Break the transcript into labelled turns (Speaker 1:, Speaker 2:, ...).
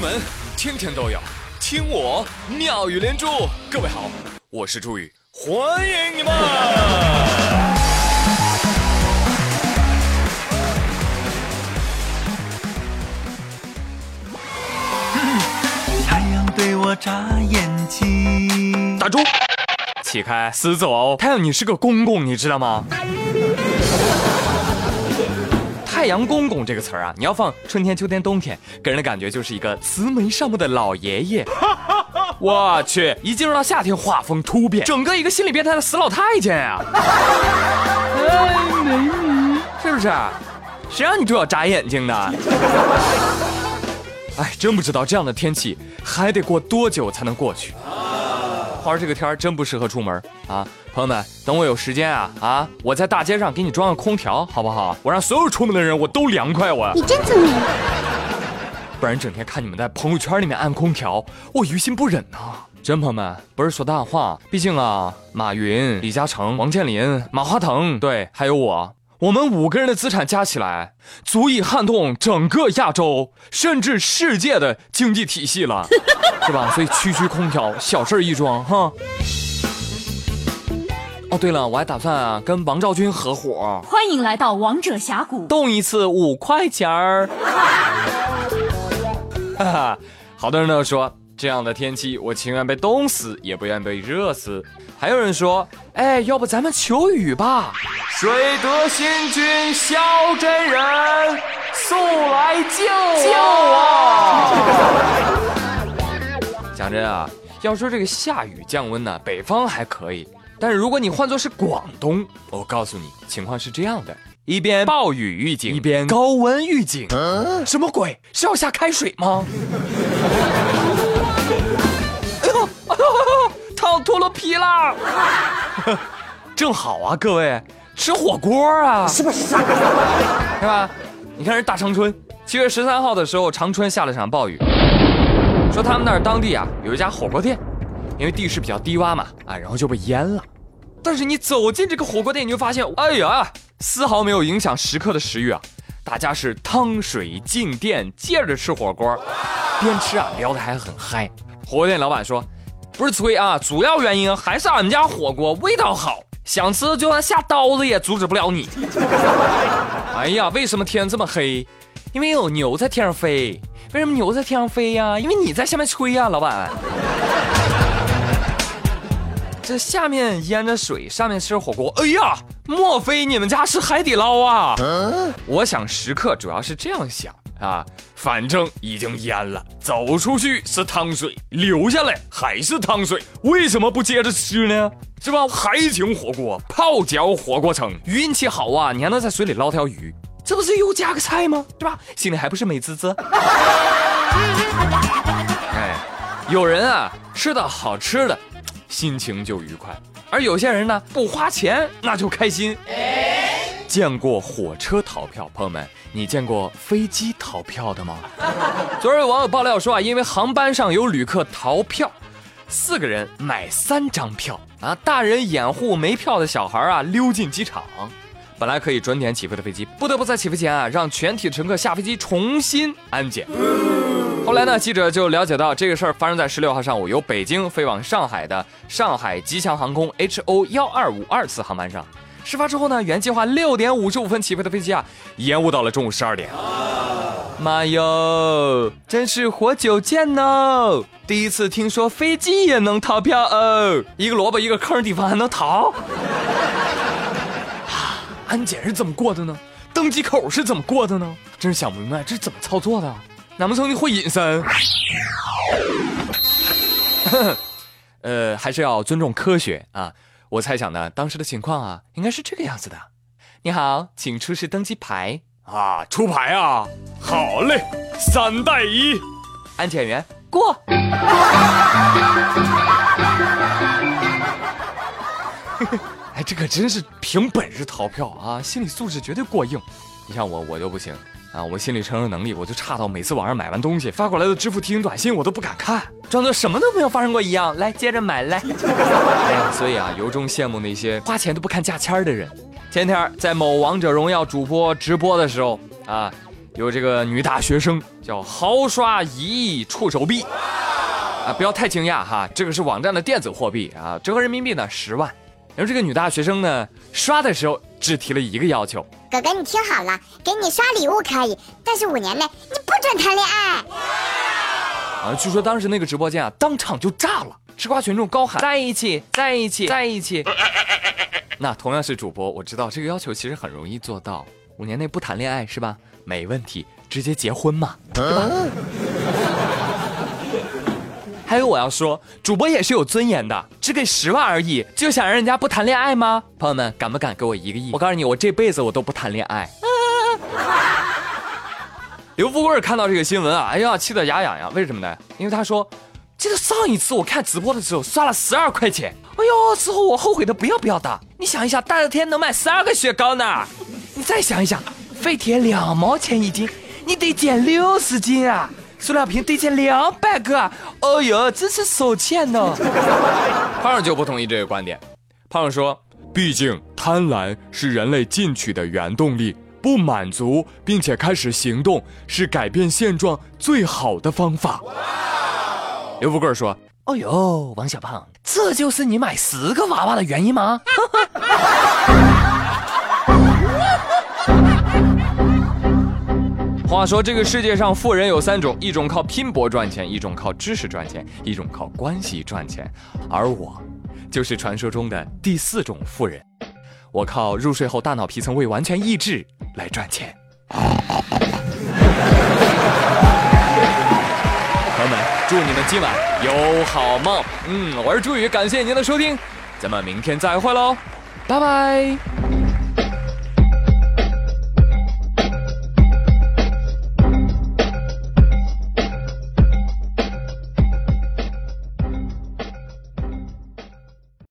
Speaker 1: 闻天天都有，听我妙语连珠。各位好，我是朱宇，欢迎你们！
Speaker 2: 太阳对我眨眼睛。
Speaker 1: 打住！起开，死走！太阳，你是个公公，你知道吗？太阳公公这个词儿啊，你要放春天、秋天、冬天，给人的感觉就是一个慈眉善目的老爷爷。我去，一进入到夏天，画风突变，整个一个心理变态的死老太监呀！哎，美女，是不是？谁让你对我眨眼睛的？哎，真不知道这样的天气还得过多久才能过去。花这个天儿真不适合出门啊！朋友们，等我有时间啊啊，我在大街上给你装个空调，好不好？我让所有出门的人我都凉快，我。
Speaker 3: 你真聪明。
Speaker 1: 不然整天看你们在朋友圈里面按空调，我于心不忍呐！真朋友们，不是说大话，毕竟啊，马云、李嘉诚、王健林、马化腾，对，还有我，我们五个人的资产加起来，足以撼动整个亚洲甚至世界的经济体系了，是吧？所以区区空调，小事一桩哈。哦，对了，我还打算啊跟王兆军合伙，
Speaker 4: 欢迎来到王者峡谷。
Speaker 1: 动一次五块钱儿。哈哈，好多人都说这样的天气，我情愿被冻死，也不愿被热死。还有人说，哎，要不咱们求雨吧？水德星君萧真人，速来救救啊！讲真啊，要说这个下雨降温呢，北方还可以，但是如果你换作是广东，我告诉你，情况是这样的。一边暴雨预警，一边高温预警，什么鬼？是要下开水吗？皮了！正好啊，各位吃火锅啊，是不是？是吧？你看人大长春，七月十三号的时候，长春下了场暴雨，说他们那儿当地啊有一家火锅店，因为地势比较低洼嘛，啊，然后就被淹了。但是你走进这个火锅店，你就发现，哎呀，丝毫没有影响食客的食欲啊！大家是汤水进店，接着吃火锅，边吃啊聊得还很嗨。火锅店老板说：“不是吹啊，主要原因还是俺们家火锅味道好，想吃就算下刀子也阻止不了你。”哎呀，为什么天这么黑？因为有牛在天上飞。为什么牛在天上飞呀？因为你在下面吹呀，老板。这下面淹着水，上面吃火锅。哎呀，莫非你们家是海底捞啊？我想食客主要是这样想啊，反正已经淹了，走出去是汤水，留下来还是汤水，为什么不接着吃呢？是吧？海景火锅，泡脚火锅城，运气好啊，你还能在水里捞条鱼，这不是又加个菜吗？对吧？心里还不是美滋滋？哎，有人啊，吃到好吃的。心情就愉快，而有些人呢不花钱那就开心。见过火车逃票，朋友们，你见过飞机逃票的吗？昨日网友爆料说啊，因为航班上有旅客逃票，四个人买三张票啊，大人掩护没票的小孩啊溜进机场。本来可以准点起飞的飞机，不得不在起飞前啊让全体乘客下飞机重新安检。后来呢？记者就了解到，这个事儿发生在十六号上午，由北京飞往上海的上海吉祥航空 H O 幺二五二次航班上。事发之后呢，原计划六点五十五分起飞的飞机啊，延误到了中午十二点。妈哟，真是活久见哦！第一次听说飞机也能逃票哦，一个萝卜一个坑的地方还能逃？安检是怎么过的呢？登机口是怎么过的呢？真是想不明白，这是怎么操作的？难不成你会隐身？呃，还是要尊重科学啊！我猜想呢，当时的情况啊，应该是这个样子的。你好，请出示登机牌啊！出牌啊！好嘞，三带一，安检员过。哎，这可真是凭本事逃票啊！心理素质绝对过硬。你像我，我就不行。啊，我心理承受能力我就差到每次网上买完东西发过来的支付提醒短信我都不敢看，装作什么都没有发生过一样。来，接着买来。哎，所以啊，由衷羡慕那些花钱都不看价签的人。前天在某王者荣耀主播直播的时候啊，有这个女大学生叫豪刷一亿触手币，啊，不要太惊讶哈，这个是网站的电子货币啊，折合人民币呢十万。然后这个女大学生呢刷的时候只提了一个要求，
Speaker 3: 哥哥你听好了，给你刷礼物可以，但是五年内你不准谈恋爱。
Speaker 1: 啊，据说当时那个直播间啊当场就炸了，吃瓜群众高喊在一起，在一起，在一起。那同样是主播，我知道这个要求其实很容易做到，五年内不谈恋爱是吧？没问题，直接结婚嘛，对吧？还有我要说，主播也是有尊严的，只给十万而已，就想让人家不谈恋爱吗？朋友们，敢不敢给我一个亿？我告诉你，我这辈子我都不谈恋爱。刘富贵看到这个新闻啊，哎呀，气得牙痒痒。为什么呢？因为他说，记得上一次我看直播的时候刷了十二块钱，哎呦，之后我后悔的不要不要的。你想一下，大热天能买十二个雪糕呢？你再想一想，废铁两毛钱一斤，你得减六十斤啊！塑料瓶得减两百个，哦呦，真是手欠呢。胖胖就不同意这个观点，胖胖说，毕竟贪婪是人类进取的原动力。不满足，并且开始行动，是改变现状最好的方法。刘富贵说：“哦呦，王小胖，这就是你买十个娃娃的原因吗？” 话说，这个世界上富人有三种：一种靠拼搏赚钱，一种靠知识赚钱，一种靠关系赚钱。而我，就是传说中的第四种富人。我靠入睡后大脑皮层未完全抑制来赚钱。朋友们，祝你们今晚有好梦。嗯，我是朱宇，感谢您的收听，咱们明天再会喽，拜拜。